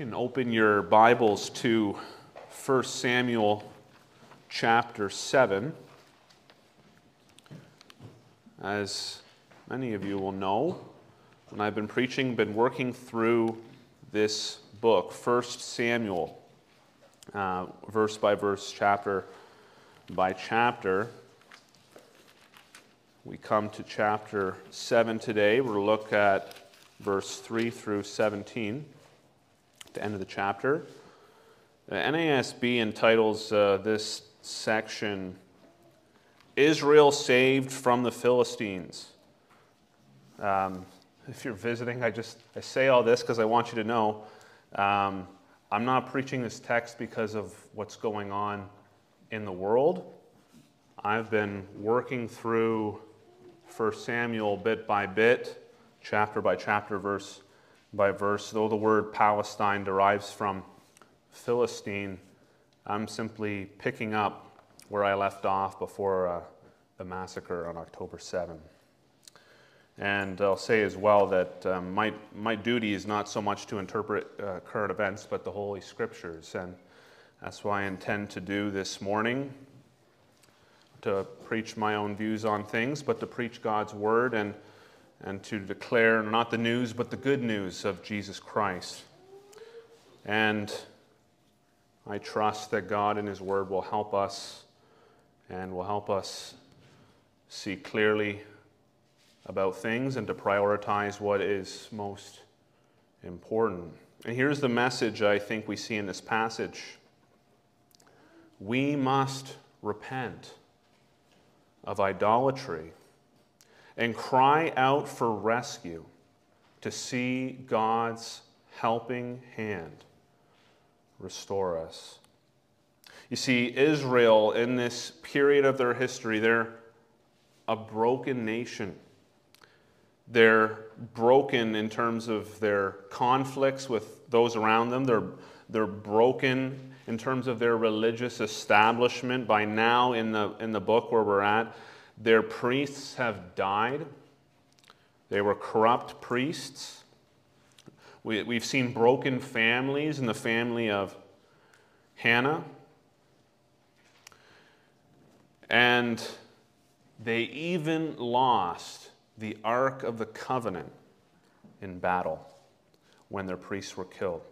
can open your Bibles to 1 Samuel chapter 7. As many of you will know, when I've been preaching, been working through this book, 1 Samuel, uh, verse by verse, chapter by chapter. We come to chapter 7 today. We'll look at verse 3 through 17 the end of the chapter. The NASB entitles uh, this section Israel Saved from the Philistines. Um, if you're visiting, I just I say all this because I want you to know um, I'm not preaching this text because of what's going on in the world. I've been working through 1 Samuel bit by bit, chapter by chapter, verse by verse. Though the word Palestine derives from Philistine, I'm simply picking up where I left off before uh, the massacre on October 7. And I'll say as well that um, my, my duty is not so much to interpret uh, current events, but the Holy Scriptures. And that's why I intend to do this morning to preach my own views on things, but to preach God's Word and and to declare not the news, but the good news of Jesus Christ. And I trust that God in His Word will help us and will help us see clearly about things and to prioritize what is most important. And here's the message I think we see in this passage we must repent of idolatry and cry out for rescue to see God's helping hand restore us. You see, Israel, in this period of their history, they're a broken nation. They're broken in terms of their conflicts with those around them. They're, they're broken in terms of their religious establishment. By now, in the, in the book where we're at, their priests have died. They were corrupt priests. We, we've seen broken families in the family of Hannah. And they even lost the Ark of the Covenant in battle when their priests were killed.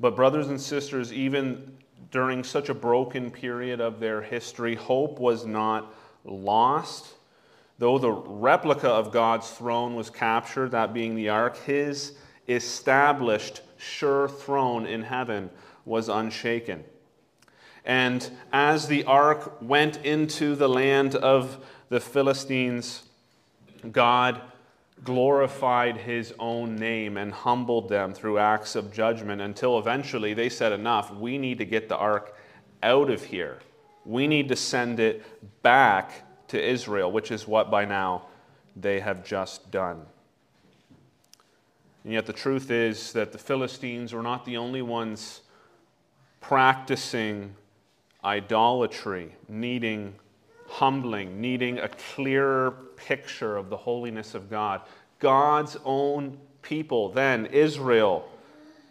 But, brothers and sisters, even during such a broken period of their history, hope was not lost. Though the replica of God's throne was captured, that being the ark, his established, sure throne in heaven was unshaken. And as the ark went into the land of the Philistines, God glorified his own name and humbled them through acts of judgment until eventually they said, Enough, we need to get the ark out of here. We need to send it back to Israel, which is what by now they have just done. And yet, the truth is that the Philistines were not the only ones practicing idolatry, needing humbling, needing a clearer picture of the holiness of God. God's own people, then Israel,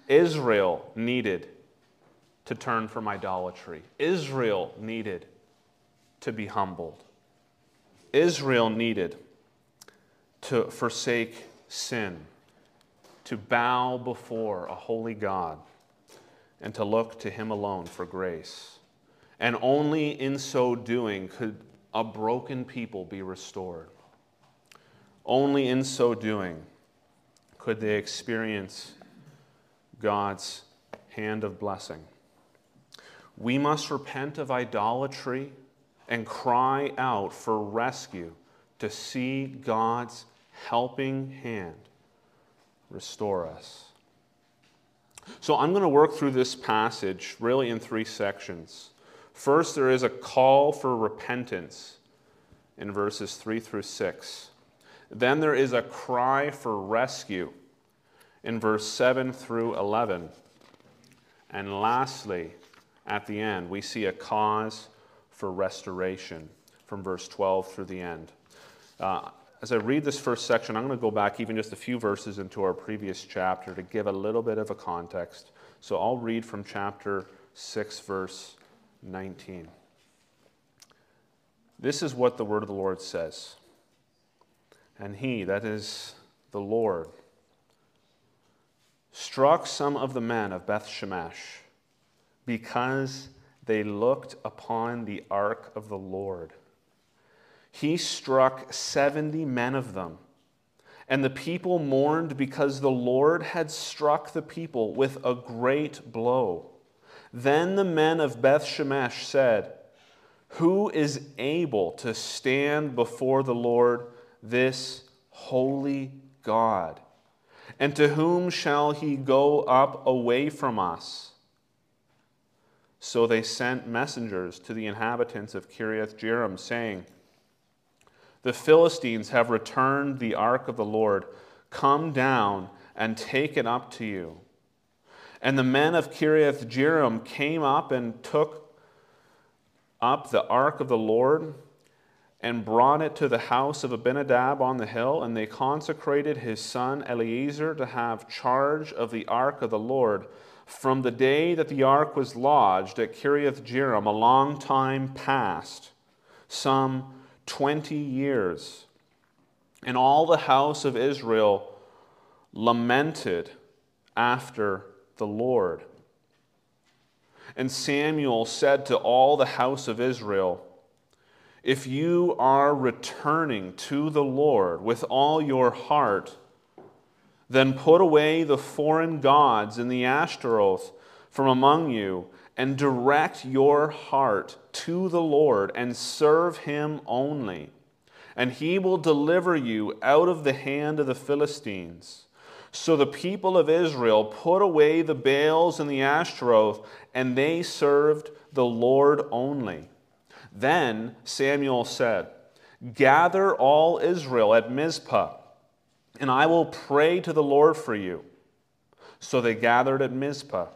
Israel needed to turn from idolatry. Israel needed to be humbled. Israel needed to forsake sin, to bow before a holy God, and to look to Him alone for grace. And only in so doing could a broken people be restored. Only in so doing could they experience God's hand of blessing. We must repent of idolatry and cry out for rescue to see God's helping hand restore us. So I'm going to work through this passage really in three sections. First, there is a call for repentance in verses 3 through 6. Then there is a cry for rescue in verse 7 through 11. And lastly, at the end, we see a cause for restoration from verse 12 through the end. Uh, as I read this first section, I'm going to go back even just a few verses into our previous chapter to give a little bit of a context. So I'll read from chapter 6, verse 19. This is what the word of the Lord says. And he, that is the Lord, struck some of the men of Beth Shemesh because they looked upon the ark of the Lord. He struck 70 men of them. And the people mourned because the Lord had struck the people with a great blow. Then the men of Beth Shemesh said, Who is able to stand before the Lord, this holy God? And to whom shall he go up away from us? So they sent messengers to the inhabitants of Kiriath Jearim, saying, The Philistines have returned the ark of the Lord. Come down and take it up to you. And the men of Kiriath Jearim came up and took up the ark of the Lord and brought it to the house of Abinadab on the hill, and they consecrated his son Eleazar to have charge of the ark of the Lord from the day that the ark was lodged at Kiriath Jearim, a long time past, some twenty years. And all the house of Israel lamented after the Lord. And Samuel said to all the house of Israel, if you are returning to the Lord with all your heart, then put away the foreign gods and the Ashtaroth from among you, and direct your heart to the Lord and serve him only. And he will deliver you out of the hand of the Philistines. So the people of Israel put away the Baals and the Ashtaroth, and they served the Lord only. Then Samuel said, Gather all Israel at Mizpah, and I will pray to the Lord for you. So they gathered at Mizpah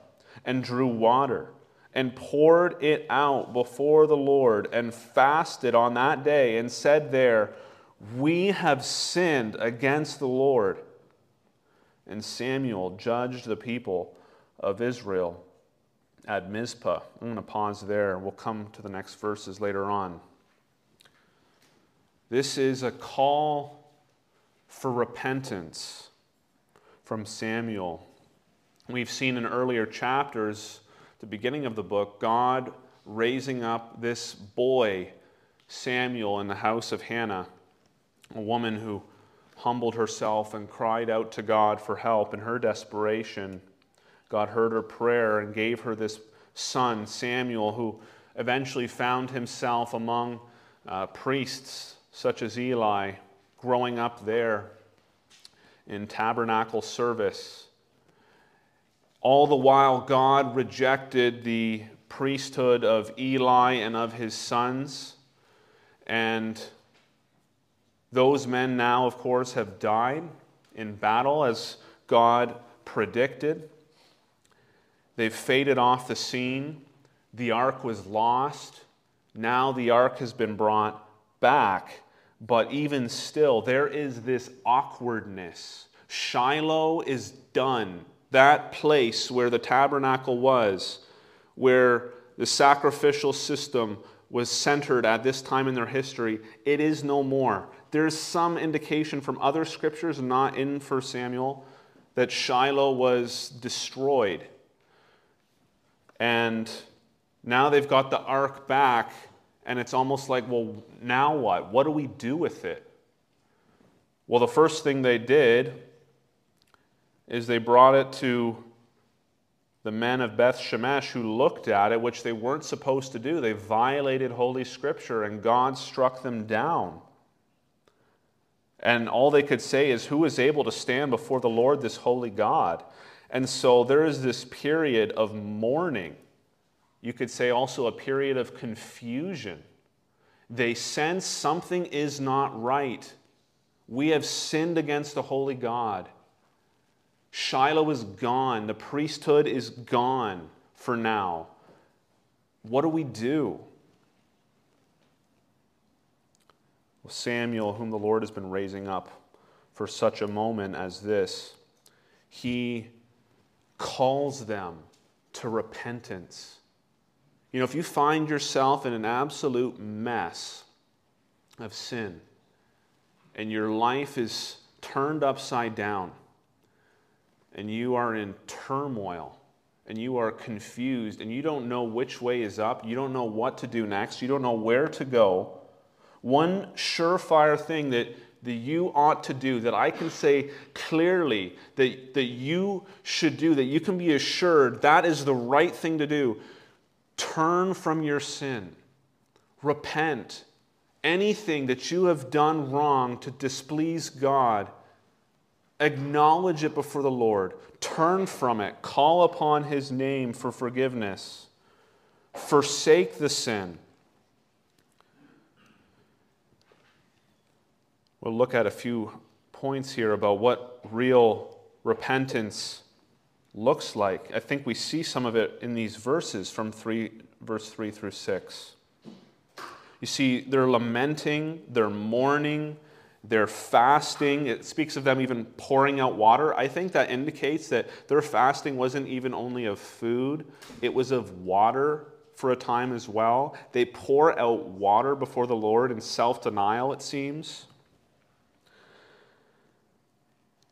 and drew water and poured it out before the Lord and fasted on that day and said there, We have sinned against the Lord. And Samuel judged the people of Israel at Mizpah. I'm going to pause there. We'll come to the next verses later on. This is a call for repentance from Samuel. We've seen in earlier chapters, the beginning of the book, God raising up this boy, Samuel, in the house of Hannah, a woman who humbled herself and cried out to God for help in her desperation. God heard her prayer and gave her this son, Samuel, who eventually found himself among uh, priests such as Eli, growing up there in tabernacle service. All the while, God rejected the priesthood of Eli and of his sons. And those men now, of course, have died in battle as God predicted. They've faded off the scene. The ark was lost. Now the ark has been brought back. But even still, there is this awkwardness. Shiloh is done. That place where the tabernacle was, where the sacrificial system was centered at this time in their history, it is no more. There's some indication from other scriptures, not in 1 Samuel, that Shiloh was destroyed. And now they've got the ark back, and it's almost like, well, now what? What do we do with it? Well, the first thing they did is they brought it to the men of Beth Shemesh who looked at it, which they weren't supposed to do. They violated Holy Scripture, and God struck them down. And all they could say is, Who is able to stand before the Lord, this holy God? And so there is this period of mourning. You could say also a period of confusion. They sense something is not right. We have sinned against the holy God. Shiloh is gone. The priesthood is gone for now. What do we do? Samuel, whom the Lord has been raising up for such a moment as this, he calls them to repentance. You know, if you find yourself in an absolute mess of sin and your life is turned upside down and you are in turmoil and you are confused and you don't know which way is up, you don't know what to do next, you don't know where to go, one surefire thing that, that you ought to do, that I can say clearly that, that you should do, that you can be assured that is the right thing to do, turn from your sin. Repent. Anything that you have done wrong to displease God, acknowledge it before the Lord. Turn from it. Call upon His name for forgiveness. Forsake the sin. We'll look at a few points here about what real repentance looks like. I think we see some of it in these verses from 3 verse 3 through 6. You see, they're lamenting, they're mourning, they're fasting. It speaks of them even pouring out water. I think that indicates that their fasting wasn't even only of food, it was of water for a time as well. They pour out water before the Lord in self denial, it seems.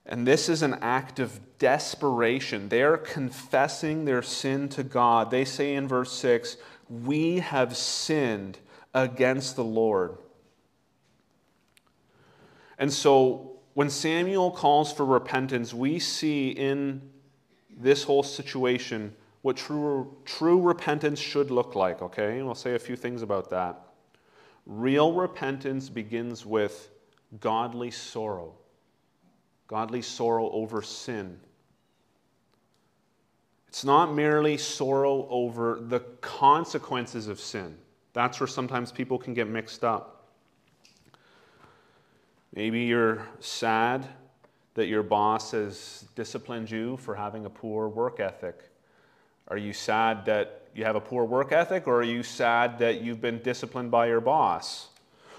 And this is an act of desperation. They are confessing their sin to God. They say in verse 6, We have sinned against the Lord. And so when Samuel calls for repentance, we see in this whole situation what true, true repentance should look like, okay? And we'll say a few things about that. Real repentance begins with godly sorrow godly sorrow over sin. It's not merely sorrow over the consequences of sin. That's where sometimes people can get mixed up. Maybe you're sad that your boss has disciplined you for having a poor work ethic. Are you sad that you have a poor work ethic, or are you sad that you've been disciplined by your boss?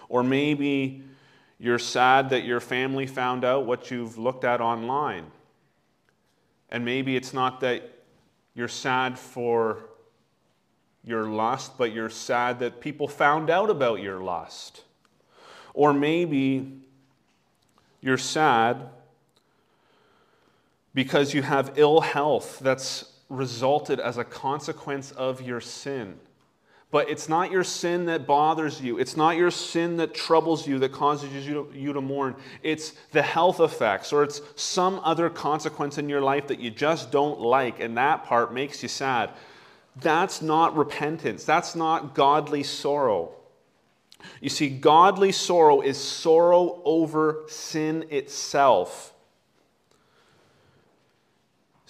Or maybe you're sad that your family found out what you've looked at online. And maybe it's not that you're sad for your lust, but you're sad that people found out about your lust. Or maybe you're sad because you have ill health that's resulted as a consequence of your sin. But it's not your sin that bothers you. It's not your sin that troubles you, that causes you to, you to mourn. It's the health effects, or it's some other consequence in your life that you just don't like, and that part makes you sad. That's not repentance. That's not godly sorrow. You see, godly sorrow is sorrow over sin itself.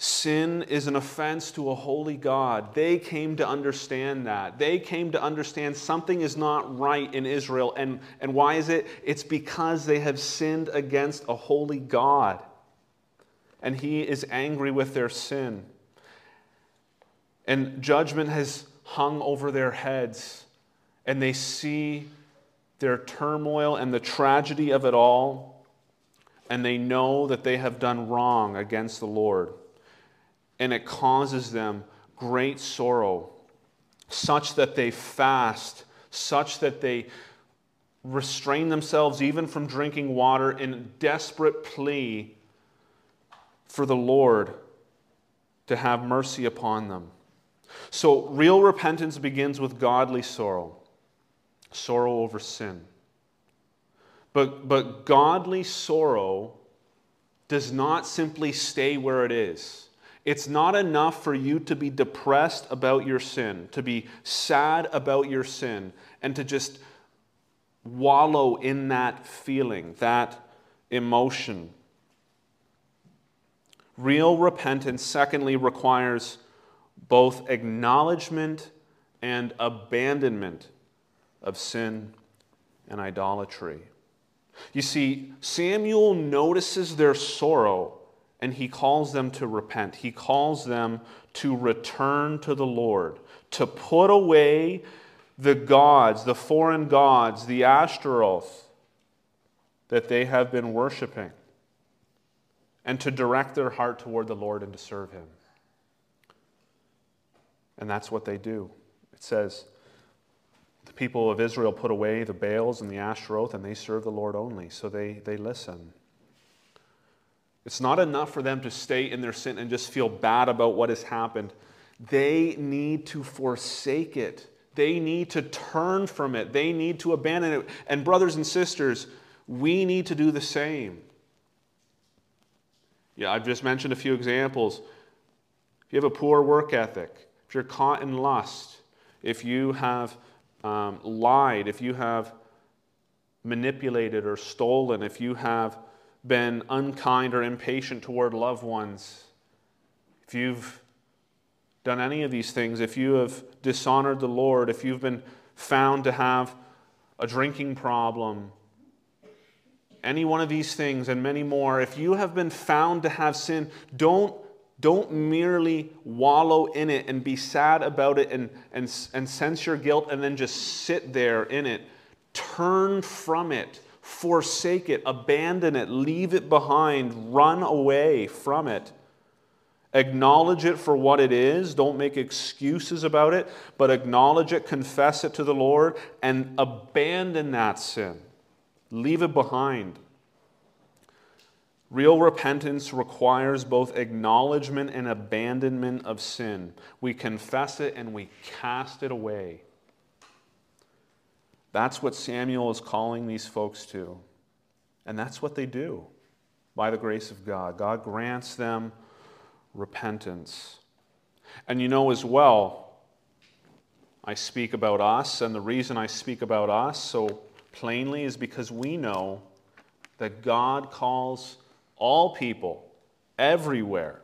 Sin is an offense to a holy God. They came to understand that. They came to understand something is not right in Israel. And, and why is it? It's because they have sinned against a holy God. And He is angry with their sin. And judgment has hung over their heads. And they see their turmoil and the tragedy of it all. And they know that they have done wrong against the Lord and it causes them great sorrow, such that they fast, such that they restrain themselves even from drinking water in desperate plea for the Lord to have mercy upon them. So, real repentance begins with godly sorrow, sorrow over sin. But, but godly sorrow does not simply stay where it is. It's not enough for you to be depressed about your sin, to be sad about your sin, and to just wallow in that feeling, that emotion. Real repentance, secondly, requires both acknowledgement and abandonment of sin and idolatry. You see, Samuel notices their sorrow and he calls them to repent. He calls them to return to the Lord, to put away the gods, the foreign gods, the Ashtaroth, that they have been worshiping and to direct their heart toward the Lord and to serve Him. And that's what they do. It says, the people of Israel put away the Baals and the Ashtaroth, and they serve the Lord only. So they, they listen. It's not enough for them to stay in their sin and just feel bad about what has happened. They need to forsake it. They need to turn from it. They need to abandon it. And, brothers and sisters, we need to do the same. Yeah, I've just mentioned a few examples. If you have a poor work ethic, if you're caught in lust, if you have um, lied, if you have manipulated or stolen, if you have been unkind or impatient toward loved ones, if you've done any of these things, if you have dishonored the Lord, if you've been found to have a drinking problem, any one of these things and many more, if you have been found to have sin, don't, don't merely wallow in it and be sad about it and, and, and sense your guilt and then just sit there in it. Turn from it, forsake it, abandon it, leave it behind, run away from it. Acknowledge it for what it is. Don't make excuses about it, but acknowledge it, confess it to the Lord, and abandon that sin. Leave it behind. Real repentance requires both acknowledgement and abandonment of sin. We confess it and we cast it away. That's what Samuel is calling these folks to. And that's what they do by the grace of God. God grants them repentance. And you know as well, I speak about us, and the reason I speak about us so plainly is because we know that God calls all people everywhere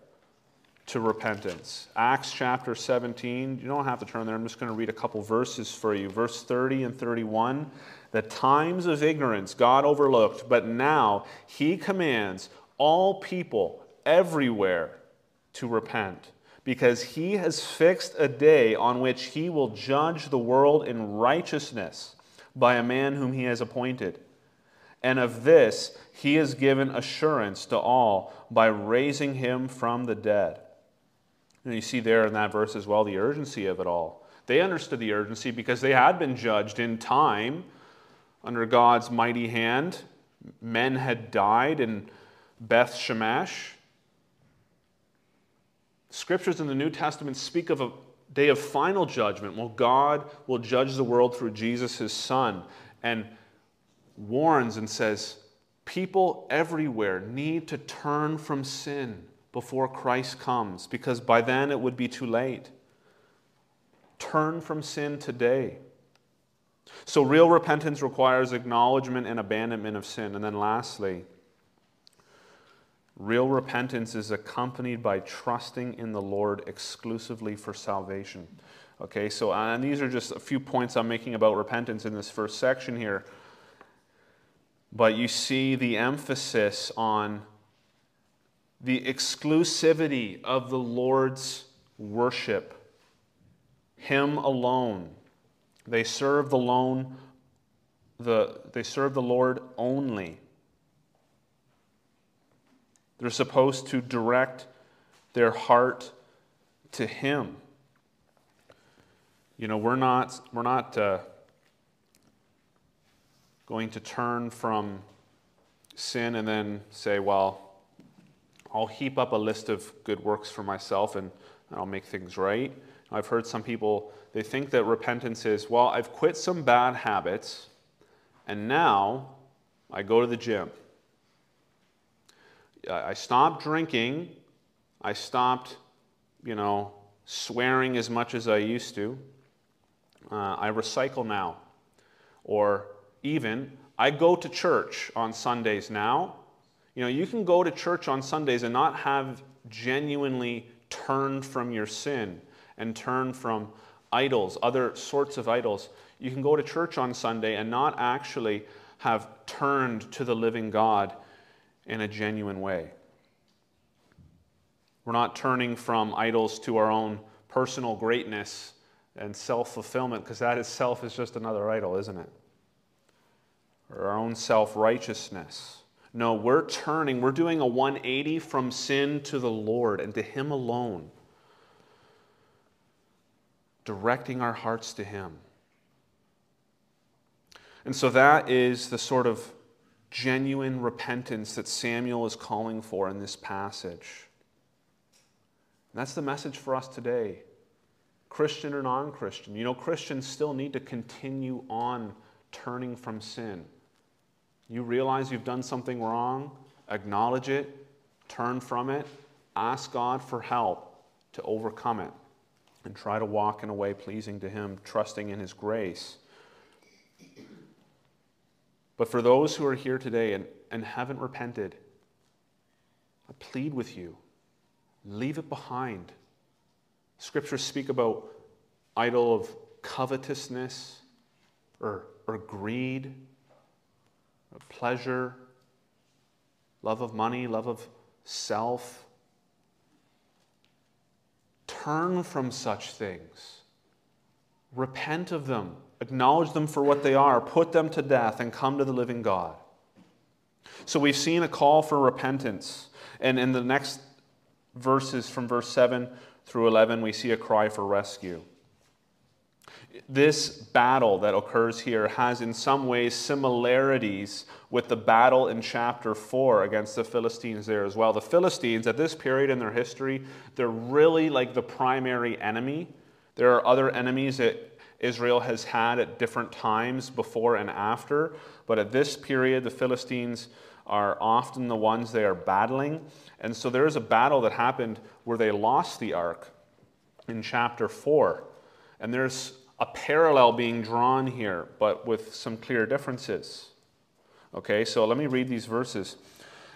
to repentance. Acts chapter 17, you don't have to turn there, I'm just going to read a couple verses for you. Verse 30 and 31. The times of ignorance God overlooked, but now he commands all people everywhere to repent, because he has fixed a day on which he will judge the world in righteousness by a man whom he has appointed. And of this he has given assurance to all by raising him from the dead. And you see there in that verse as well the urgency of it all. They understood the urgency because they had been judged in time under God's mighty hand. Men had died in Beth Shemesh. Scriptures in the New Testament speak of a day of final judgment. Well, God will judge the world through Jesus, his Son, and warns and says, People everywhere need to turn from sin before Christ comes, because by then it would be too late. Turn from sin today. So, real repentance requires acknowledgement and abandonment of sin. And then, lastly, Real repentance is accompanied by trusting in the Lord exclusively for salvation. Okay, so uh, and these are just a few points I'm making about repentance in this first section here. But you see the emphasis on the exclusivity of the Lord's worship, Him alone. They serve the lone, the, they serve the Lord only. They're supposed to direct their heart to Him. You know, we're not, we're not uh, going to turn from sin and then say, well, I'll heap up a list of good works for myself and I'll make things right. I've heard some people, they think that repentance is, well, I've quit some bad habits and now I go to the gym. I stopped drinking. I stopped, you know, swearing as much as I used to. Uh, I recycle now. Or even, I go to church on Sundays now. You know, you can go to church on Sundays and not have genuinely turned from your sin and turned from idols, other sorts of idols. You can go to church on Sunday and not actually have turned to the living God in a genuine way. We're not turning from idols to our own personal greatness and self fulfillment, because that itself is just another idol, isn't it? or our own self righteousness. No, we're turning, we're doing a 180 from sin to the Lord and to Him alone, directing our hearts to Him. And so that is the sort of genuine repentance that Samuel is calling for in this passage. And that's the message for us today, Christian or non Christian. You know, Christians still need to continue on turning from sin. You realize you've done something wrong, acknowledge it, turn from it, ask God for help to overcome it, and try to walk in a way pleasing to Him, trusting in His grace. But for those who are here today and, and haven't repented, I plead with you leave it behind. Scriptures speak about idol of covetousness or, or greed, pleasure, love of money, love of self. Turn from such things. Repent of them acknowledge them for what they are, put them to death, and come to the living God. So we've seen a call for repentance. And in the next verses from verse 7 through 11, we see a cry for rescue. This battle that occurs here has, in some ways, similarities with the battle in chapter 4 against the Philistines there as well. The Philistines, at this period in their history, they're really like the primary enemy. There are other enemies that Israel has had at different times before and after. But at this period, the Philistines are often the ones they are battling. And so there is a battle that happened where they lost the ark in chapter 4. And there's a parallel being drawn here, but with some clear differences. Okay, so let me read these verses.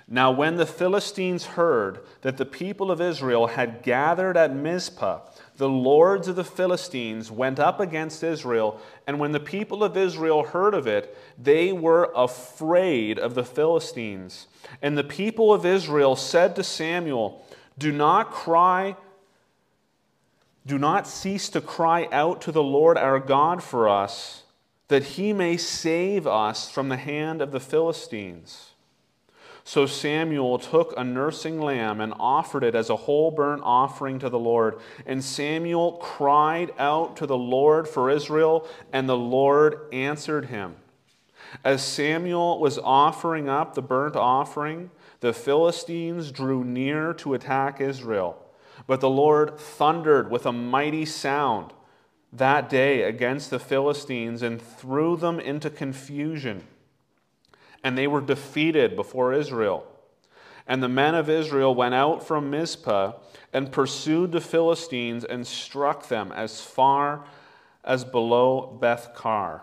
Now, when the Philistines heard that the people of Israel had gathered at Mizpah, the lords of the Philistines went up against Israel, and when the people of Israel heard of it, they were afraid of the Philistines. And the people of Israel said to Samuel, Do not cry, do not cease to cry out to the Lord our God for us, that he may save us from the hand of the Philistines. So Samuel took a nursing lamb and offered it as a whole burnt offering to the Lord. And Samuel cried out to the Lord for Israel, and the Lord answered him. As Samuel was offering up the burnt offering, the Philistines drew near to attack Israel. But the Lord thundered with a mighty sound that day against the Philistines and threw them into confusion and they were defeated before Israel. And the men of Israel went out from Mizpah and pursued the Philistines and struck them as far as below Beth Kar.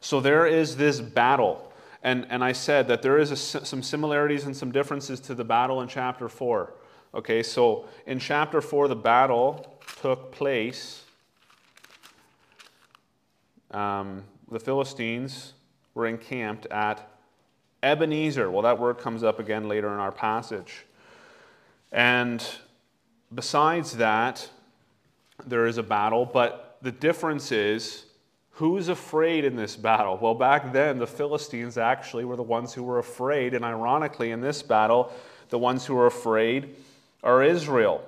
So there is this battle. And, and I said that there is a, some similarities and some differences to the battle in chapter 4. Okay, so in chapter 4, the battle took place. Um, the Philistines were encamped at Ebenezer. Well, that word comes up again later in our passage. And besides that, there is a battle, but the difference is who's afraid in this battle? Well, back then, the Philistines actually were the ones who were afraid, and ironically, in this battle, the ones who were afraid are Israel.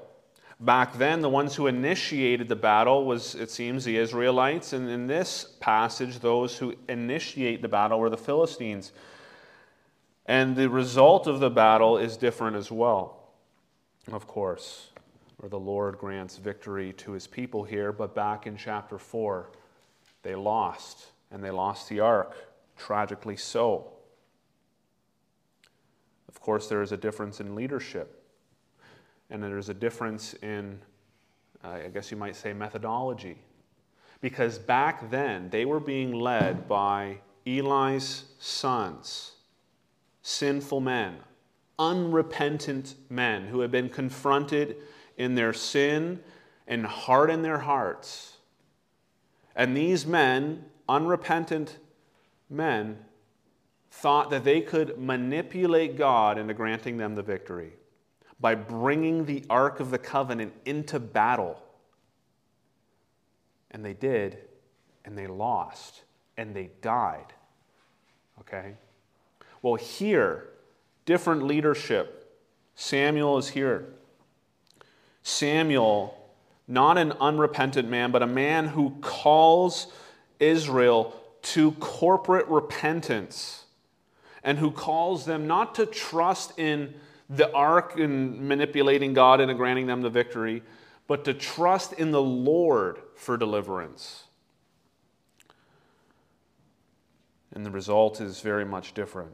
Back then, the ones who initiated the battle was, it seems, the Israelites. And in this passage, those who initiate the battle were the Philistines. And the result of the battle is different as well, of course, where the Lord grants victory to his people here. But back in chapter 4, they lost, and they lost the ark, tragically so. Of course, there is a difference in leadership and there's a difference in, uh, I guess you might say, methodology. Because back then, they were being led by Eli's sons, sinful men, unrepentant men who had been confronted in their sin and hardened their hearts. And these men, unrepentant men, thought that they could manipulate God into granting them the victory by bringing the Ark of the Covenant into battle. And they did, and they lost, and they died. Okay? Well, here, different leadership. Samuel is here. Samuel, not an unrepentant man, but a man who calls Israel to corporate repentance and who calls them not to trust in the ark and manipulating God into granting them the victory, but to trust in the Lord for deliverance. And the result is very much different.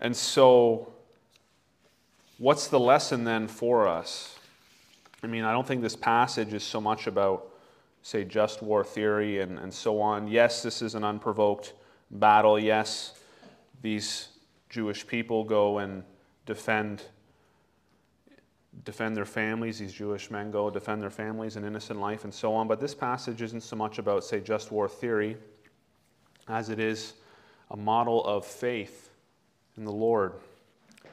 And so, what's the lesson then for us? I mean, I don't think this passage is so much about, say, just war theory and, and so on. Yes, this is an unprovoked battle. Yes, these Jewish people go and defend defend their families. These Jewish men go defend their families and innocent life and so on. But this passage isn't so much about, say, just war theory as it is a model of faith in the Lord.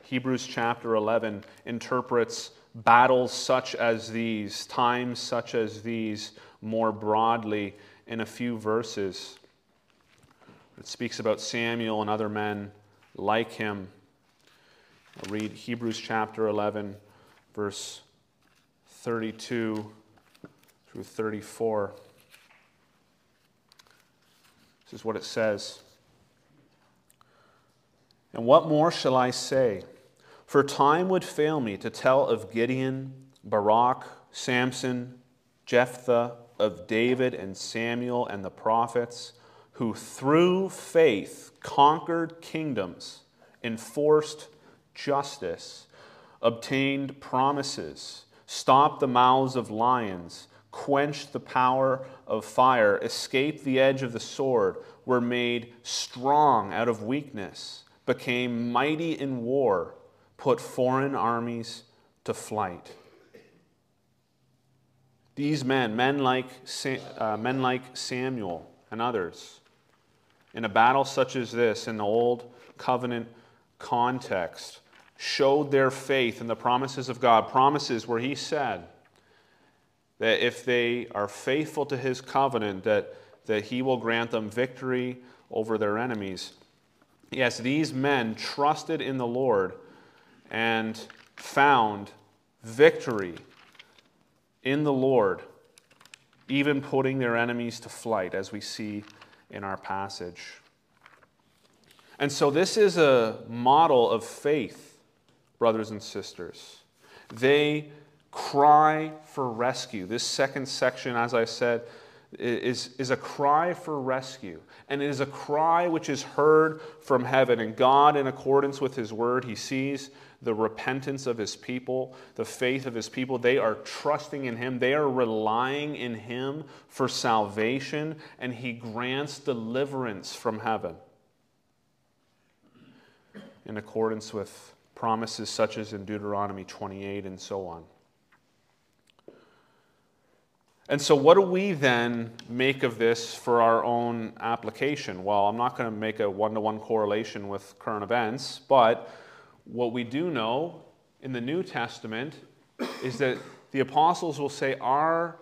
Hebrews chapter 11 interprets battles such as these, times such as these, more broadly in a few verses. It speaks about Samuel and other men like him. I'll read Hebrews chapter 11, verse 32 through 34. This is what it says. And what more shall I say? For time would fail me to tell of Gideon, Barak, Samson, Jephthah, of David and Samuel and the prophets, who through faith conquered kingdoms, enforced justice, obtained promises, stopped the mouths of lions, quenched the power of fire, escaped the edge of the sword, were made strong out of weakness became mighty in war, put foreign armies to flight. These men, men like, uh, men like Samuel and others, in a battle such as this, in the Old Covenant context, showed their faith in the promises of God, promises where He said that if they are faithful to His covenant, that, that He will grant them victory over their enemies. Yes, these men trusted in the Lord and found victory in the Lord, even putting their enemies to flight, as we see in our passage. And so, this is a model of faith, brothers and sisters. They cry for rescue. This second section, as I said, is, is a cry for rescue. And it is a cry which is heard from heaven. And God, in accordance with His word, He sees the repentance of His people, the faith of His people. They are trusting in Him, they are relying in Him for salvation, and He grants deliverance from heaven. In accordance with promises such as in Deuteronomy 28 and so on. And so, what do we then make of this for our own application? Well, I'm not going to make a one to one correlation with current events, but what we do know in the New Testament is that the apostles will say our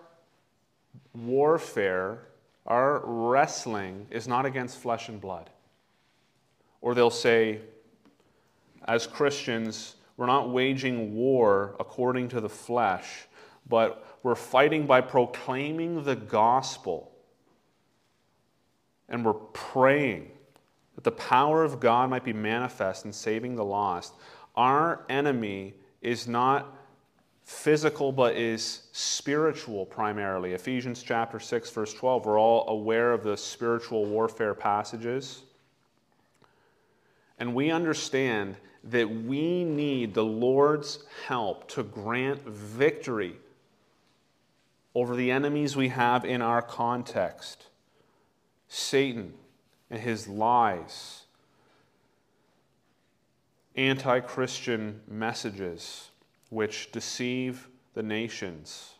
warfare, our wrestling is not against flesh and blood. Or they'll say, as Christians, we're not waging war according to the flesh, but we're fighting by proclaiming the gospel. And we're praying that the power of God might be manifest in saving the lost. Our enemy is not physical but is spiritual primarily. Ephesians chapter 6 verse 12. We're all aware of the spiritual warfare passages. And we understand that we need the Lord's help to grant victory over the enemies we have in our context Satan and his lies, anti Christian messages which deceive the nations.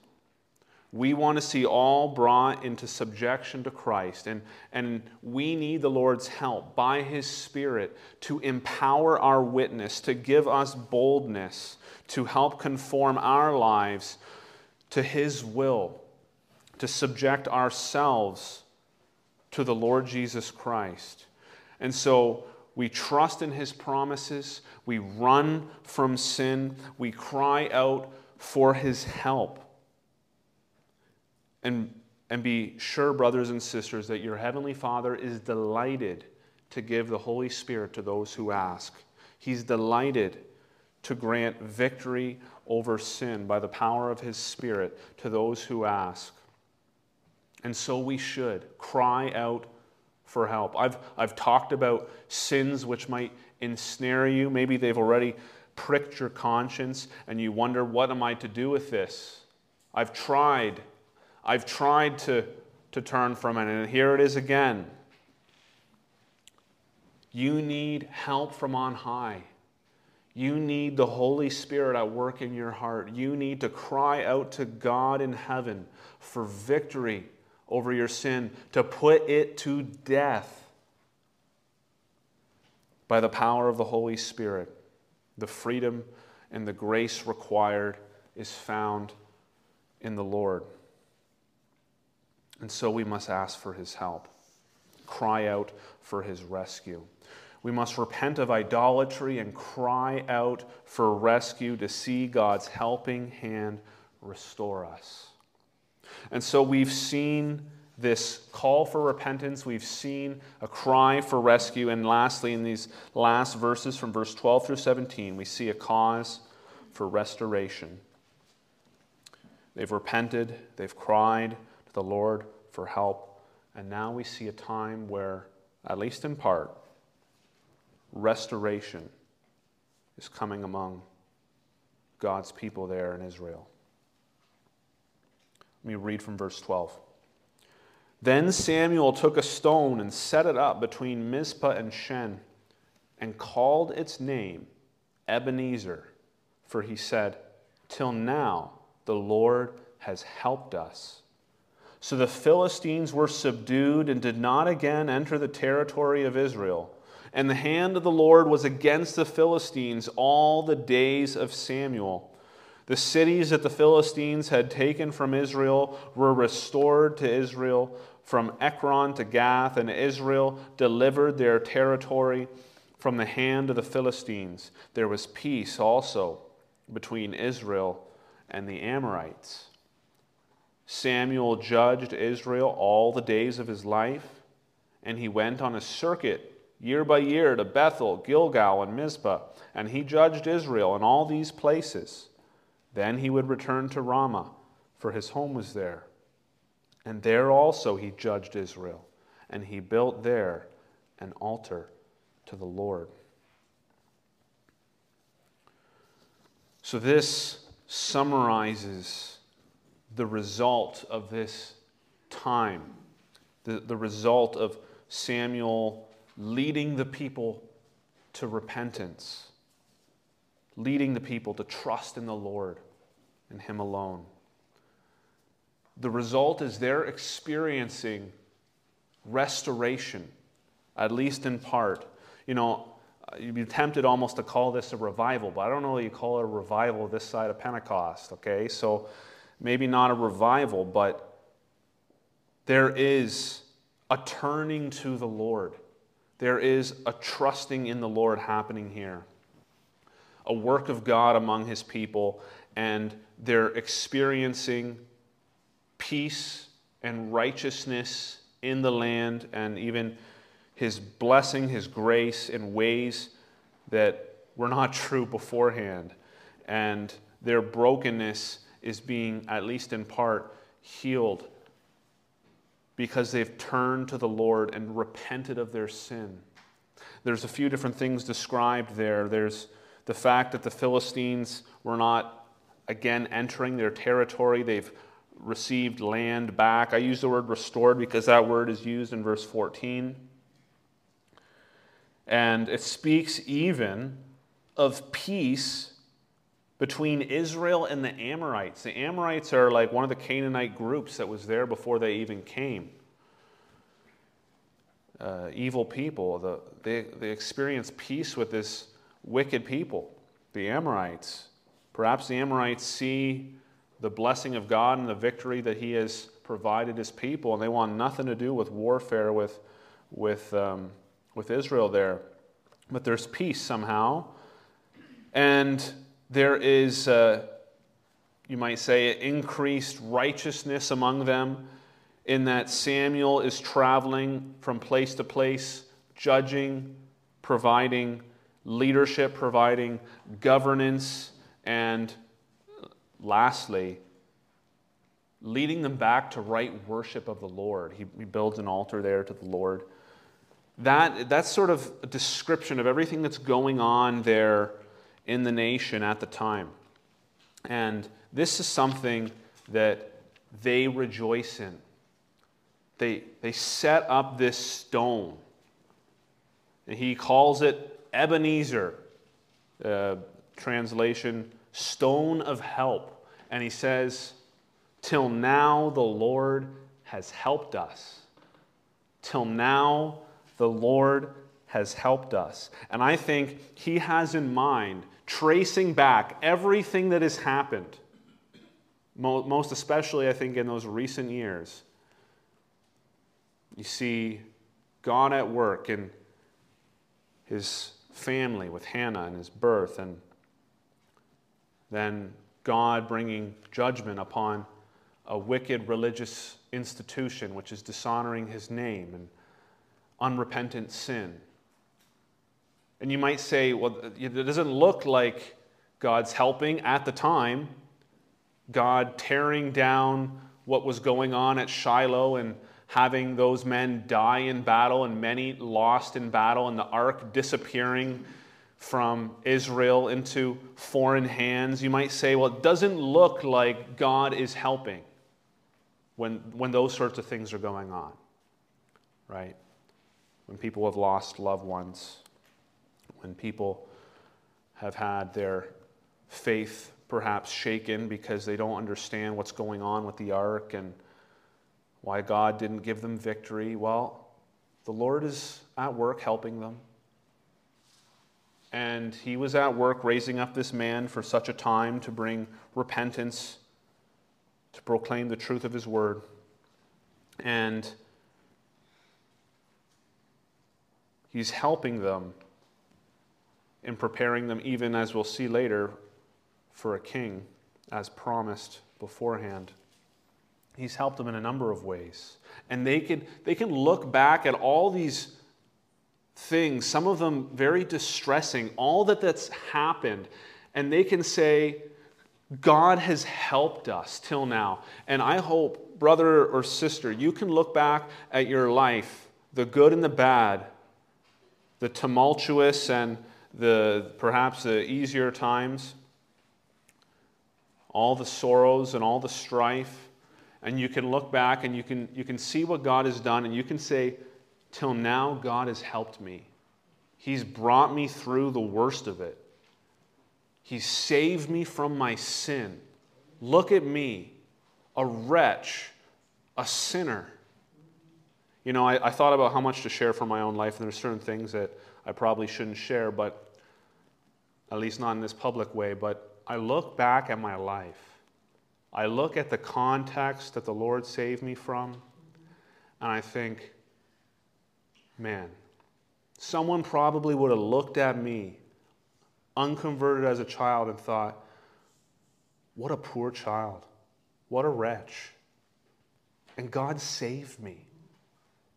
We want to see all brought into subjection to Christ, and, and we need the Lord's help by His Spirit to empower our witness, to give us boldness, to help conform our lives to His will, to subject ourselves to the Lord Jesus Christ. And so we trust in his promises, we run from sin, we cry out for his help. And, and be sure, brothers and sisters, that your heavenly Father is delighted to give the Holy Spirit to those who ask. He's delighted to grant victory over sin by the power of his Spirit to those who ask. And so we should cry out for help. I've, I've talked about sins which might ensnare you. Maybe they've already pricked your conscience and you wonder, what am I to do with this? I've tried. I've tried to, to turn from it, and here it is again. You need help from on high. You need the Holy Spirit at work in your heart. You need to cry out to God in heaven for victory over your sin, to put it to death by the power of the Holy Spirit. The freedom and the grace required is found in the Lord. And so we must ask for his help, cry out for his rescue. We must repent of idolatry and cry out for rescue to see God's helping hand restore us. And so we've seen this call for repentance, we've seen a cry for rescue, and lastly, in these last verses from verse 12 through 17, we see a cause for restoration. They've repented, they've cried to the Lord for help, and now we see a time where, at least in part, restoration is coming among God's people there in Israel. Let me read from verse 12. Then Samuel took a stone and set it up between Mizpah and Shen and called its name Ebenezer, for he said, Till now the Lord has helped us. So the Philistines were subdued and did not again enter the territory of Israel. And the hand of the Lord was against the Philistines all the days of Samuel. The cities that the Philistines had taken from Israel were restored to Israel from Ekron to Gath, and Israel delivered their territory from the hand of the Philistines. There was peace also between Israel and the Amorites. Samuel judged Israel all the days of his life, and he went on a circuit year by year to Bethel, Gilgal, and Mizpah, and he judged Israel in all these places. Then he would return to Ramah, for his home was there. And there also he judged Israel, and he built there an altar to the Lord. So this summarizes the result of this time, the, the result of Samuel leading the people to repentance, leading the people to trust in the Lord and Him alone. The result is they're experiencing restoration, at least in part. You know, you'd be tempted almost to call this a revival, but I don't know that you call it a revival this side of Pentecost, okay? So maybe not a revival, but there is a turning to the Lord. There is a trusting in the Lord happening here, a work of God among his people, and they're experiencing peace and righteousness in the land, and even his blessing, his grace in ways that were not true beforehand. And their brokenness is being, at least in part, healed because they've turned to the Lord and repented of their sin. There's a few different things described there. There's the fact that the Philistines were not again entering their territory, they've received land back. I use the word restored because that word is used in verse 14. And it speaks even of peace between Israel and the Amorites. The Amorites are like one of the Canaanite groups that was there before they even came. Uh, evil people, the, they, they experience peace with this wicked people, the Amorites. Perhaps the Amorites see the blessing of God and the victory that He has provided his people, and they want nothing to do with warfare with, with, um, with Israel there. But there's peace somehow. And there is, uh, you might say, increased righteousness among them in that Samuel is traveling from place to place, judging, providing leadership, providing governance, and lastly, leading them back to right worship of the Lord. He, he builds an altar there to the Lord. That, that's sort of a description of everything that's going on there in the nation at the time. And this is something that they rejoice in. They, they set up this stone. And he calls it Ebenezer, uh, translation, stone of help. And he says, Till now the Lord has helped us. Till now the Lord has helped us. And I think he has in mind tracing back everything that has happened, most especially, I think, in those recent years. You see God at work in his family with Hannah and his birth, and then God bringing judgment upon a wicked religious institution which is dishonoring his name and unrepentant sin. And you might say, well, it doesn't look like God's helping at the time. God tearing down what was going on at Shiloh and having those men die in battle and many lost in battle, and the ark disappearing from Israel into foreign hands. You might say, well, it doesn't look like God is helping when, when those sorts of things are going on, right? When people have lost loved ones, when people have had their faith perhaps shaken because they don't understand what's going on with the ark and why God didn't give them victory. Well, the Lord is at work helping them. And he was at work raising up this man for such a time to bring repentance to proclaim the truth of his word. And he's helping them in preparing them, even as we'll see later, for a king, as promised beforehand. He's helped them in a number of ways. And they can, they can look back at all these things, some of them very distressing, all that that's happened, and they can say, God has helped us till now. And I hope, brother or sister, you can look back at your life, the good and the bad, the tumultuous and the perhaps the easier times, all the sorrows and all the strife. And you can look back and you can, you can see what God has done, and you can say, Till now, God has helped me. He's brought me through the worst of it. He saved me from my sin. Look at me, a wretch, a sinner. You know, I, I, thought about how much to share from my own life, and there's certain things that I probably shouldn't share, but at least not in this public way. But I look back at my life. I look at the context that the Lord saved me from, and I think, man, someone probably would have looked at me unconverted as a child and thought, what a poor child. What a wretch. And God saved me.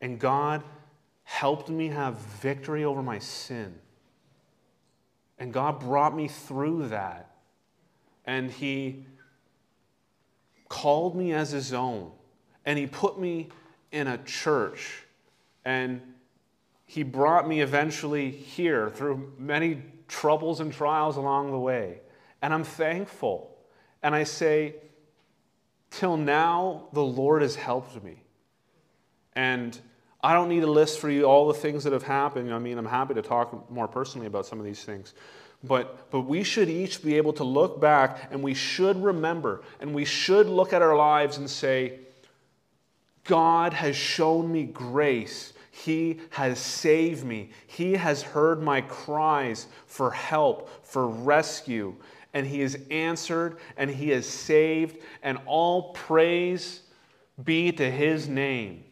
And God helped me have victory over my sin. And God brought me through that. And He called me as His own. And He put me in a church. And He brought me eventually here through many troubles and trials along the way. And I'm thankful. And I say, till now, the Lord has helped me. And I don't need a list for you all the things that have happened. I mean, I'm happy to talk more personally about some of these things. But, but we should each be able to look back and we should remember and we should look at our lives and say, God has shown me grace he has saved me. He has heard my cries for help, for rescue, and He has answered and He has saved. And all praise be to his name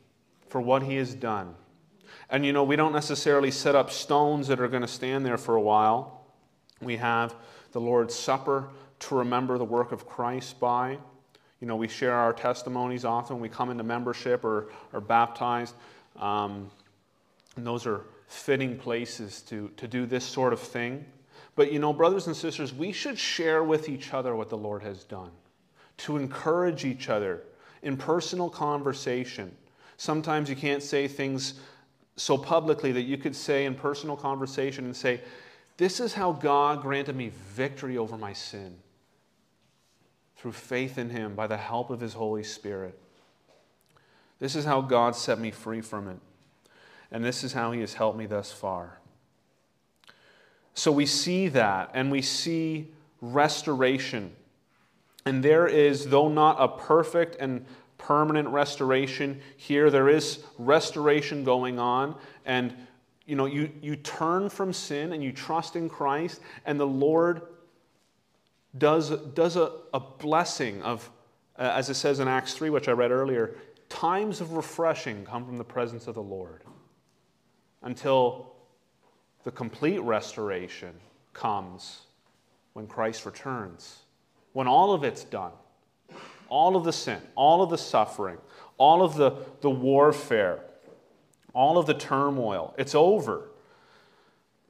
for what he has done. And you know, we don't necessarily set up stones that are going to stand there for a while. We have the Lord's Supper to remember the work of Christ by. You know, we share our testimonies often. We come into membership or are baptized. Um, and those are fitting places to, to do this sort of thing. But, you know, brothers and sisters, we should share with each other what the Lord has done, to encourage each other in personal conversation. Sometimes you can't say things so publicly that you could say in personal conversation and say, This is how God granted me victory over my sin through faith in Him by the help of His Holy Spirit. This is how God set me free from it. And this is how He has helped me thus far. So we see that, and we see restoration. And there is, though not a perfect and permanent restoration here, there is restoration going on. And you know, you, you turn from sin and you trust in Christ, and the Lord does, does a, a blessing of, uh, as it says in Acts 3, which I read earlier, times of refreshing come from the presence of the Lord until the complete restoration comes when Christ returns, when all of it's done. All of the sin, all of the suffering, all of the, the warfare, all of the turmoil, it's over.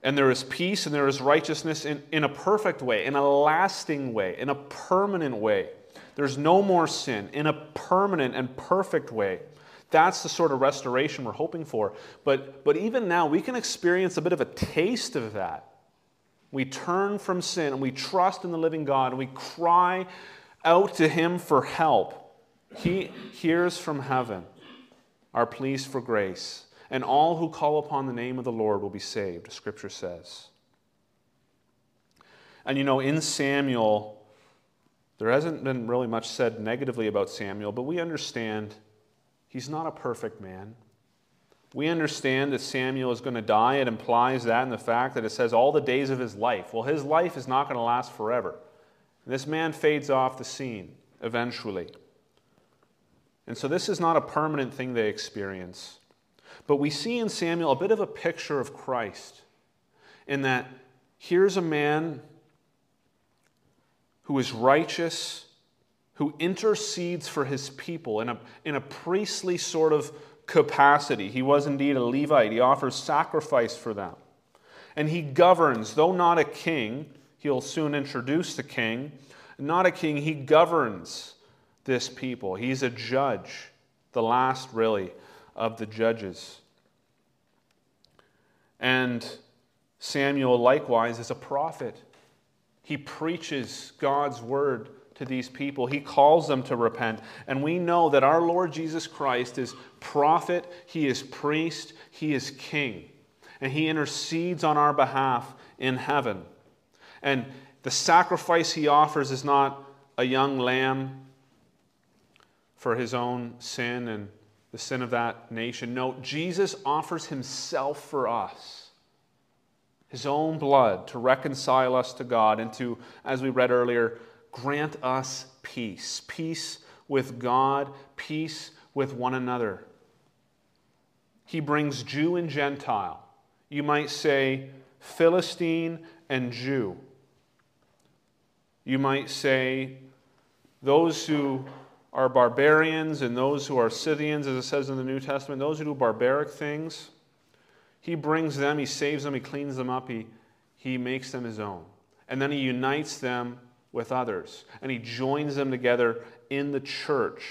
And there is peace and there is righteousness in, in a perfect way, in a lasting way, in a permanent way. There's no more sin in a permanent and perfect way. That's the sort of restoration we're hoping for. But, but even now, we can experience a bit of a taste of that. We turn from sin and we trust in the living God and we cry out to Him for help. He hears from heaven our pleas for grace and all who call upon the name of the Lord will be saved, Scripture says. And you know, in Samuel, there hasn't been really much said negatively about Samuel, but we understand he's not a perfect man. We understand that Samuel is going to die. It implies that in the fact that it says all the days of his life. Well, his life is not going to last forever. This man fades off the scene eventually. And so this is not a permanent thing they experience. But we see in Samuel a bit of a picture of Christ in that here's a man who is righteous, who intercedes for his people in a, in a priestly sort of capacity. He was indeed a Levite, he offers sacrifice for them. And he governs, though not a king, he'll soon introduce the king. Not a king, he governs this people. He's a judge, the last, really, of the judges. And Samuel, likewise, is a prophet. He preaches God's word to these people, he calls them to repent. And we know that our Lord Jesus Christ is prophet, he is priest, he is king. And he intercedes on our behalf in heaven. And the sacrifice he offers is not a young lamb for his own sin and the sin of that nation. No, Jesus offers himself for us, his own blood, to reconcile us to God and to, as we read earlier, grant us peace. Peace with God, peace with one another. He brings Jew and Gentile. You might say Philistine and Jew. You might say those who are barbarians and those who are Scythians, as it says in the New Testament, those who do barbaric things, he brings them, he saves them, he cleans them up, he, he makes them his own. And then he unites them with others, and he joins them together in the church.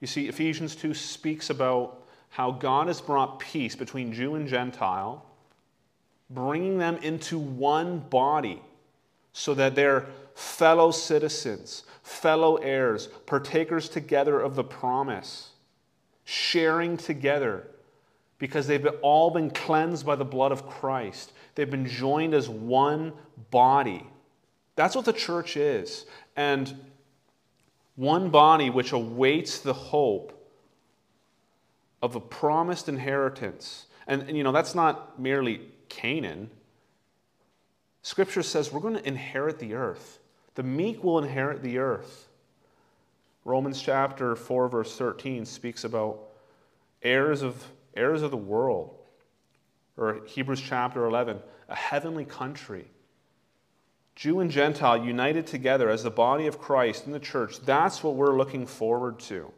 You see, Ephesians 2 speaks about how God has brought peace between Jew and Gentile, bringing them into one body so that they're fellow citizens, fellow heirs, partakers together of the promise, sharing together because they've all been cleansed by the blood of Christ. They've been joined as one body. That's what the church is. And one body which awaits the hope of a promised inheritance. And, and you know, that's not merely Canaan. Scripture says we're going to inherit the earth. The meek will inherit the earth. Romans chapter 4, verse 13 speaks about heirs of, heirs of the world. Or Hebrews chapter 11, a heavenly country. Jew and Gentile united together as the body of Christ in the church. That's what we're looking forward to.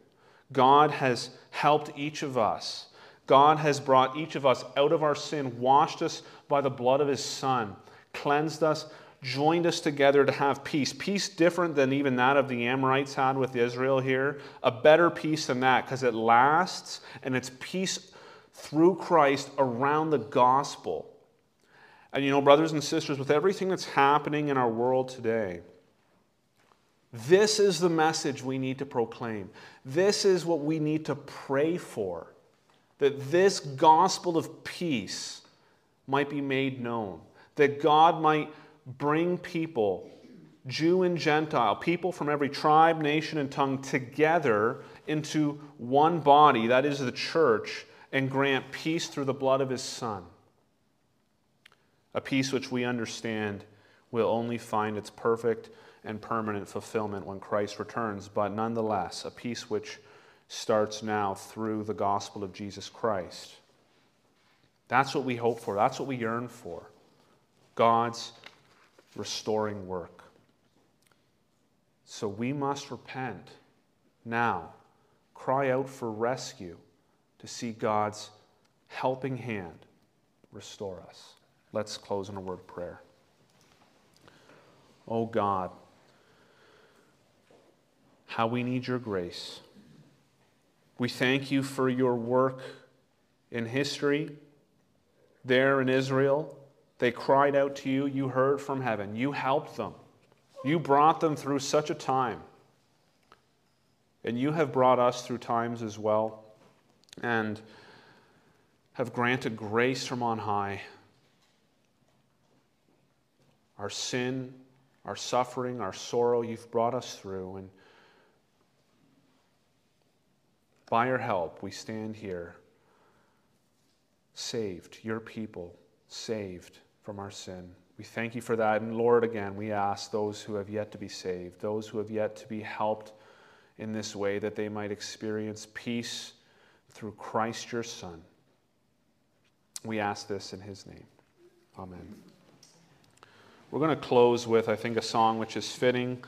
God has helped each of us. God has brought each of us out of our sin, washed us by the blood of his Son, cleansed us, joined us together to have peace. Peace different than even that of the Amorites had with Israel here. A better peace than that because it lasts and it's peace through Christ around the gospel. And you know, brothers and sisters, with everything that's happening in our world today, this is the message we need to proclaim. This is what we need to pray for. That this gospel of peace might be made known. That God might bring people, Jew and Gentile, people from every tribe, nation, and tongue together into one body, that is the church, and grant peace through the blood of his Son. A peace which we understand will only find its perfect and permanent fulfillment when Christ returns, but nonetheless, a peace which starts now through the gospel of Jesus Christ. That's what we hope for, that's what we yearn for. God's restoring work. So we must repent now, cry out for rescue to see God's helping hand restore us. Let's close in a word of prayer. Oh God, how we need your grace. We thank you for your work in history. There in Israel, they cried out to you. You heard from heaven. You helped them. You brought them through such a time. And you have brought us through times as well and have granted grace from on high our sin, our suffering, our sorrow, you've brought us through. And by your help, we stand here saved, your people saved from our sin. We thank you for that. And Lord, again, we ask those who have yet to be saved, those who have yet to be helped in this way, that they might experience peace through Christ your Son. We ask this in his name. Amen. We're going to close with, I think, a song which is fitting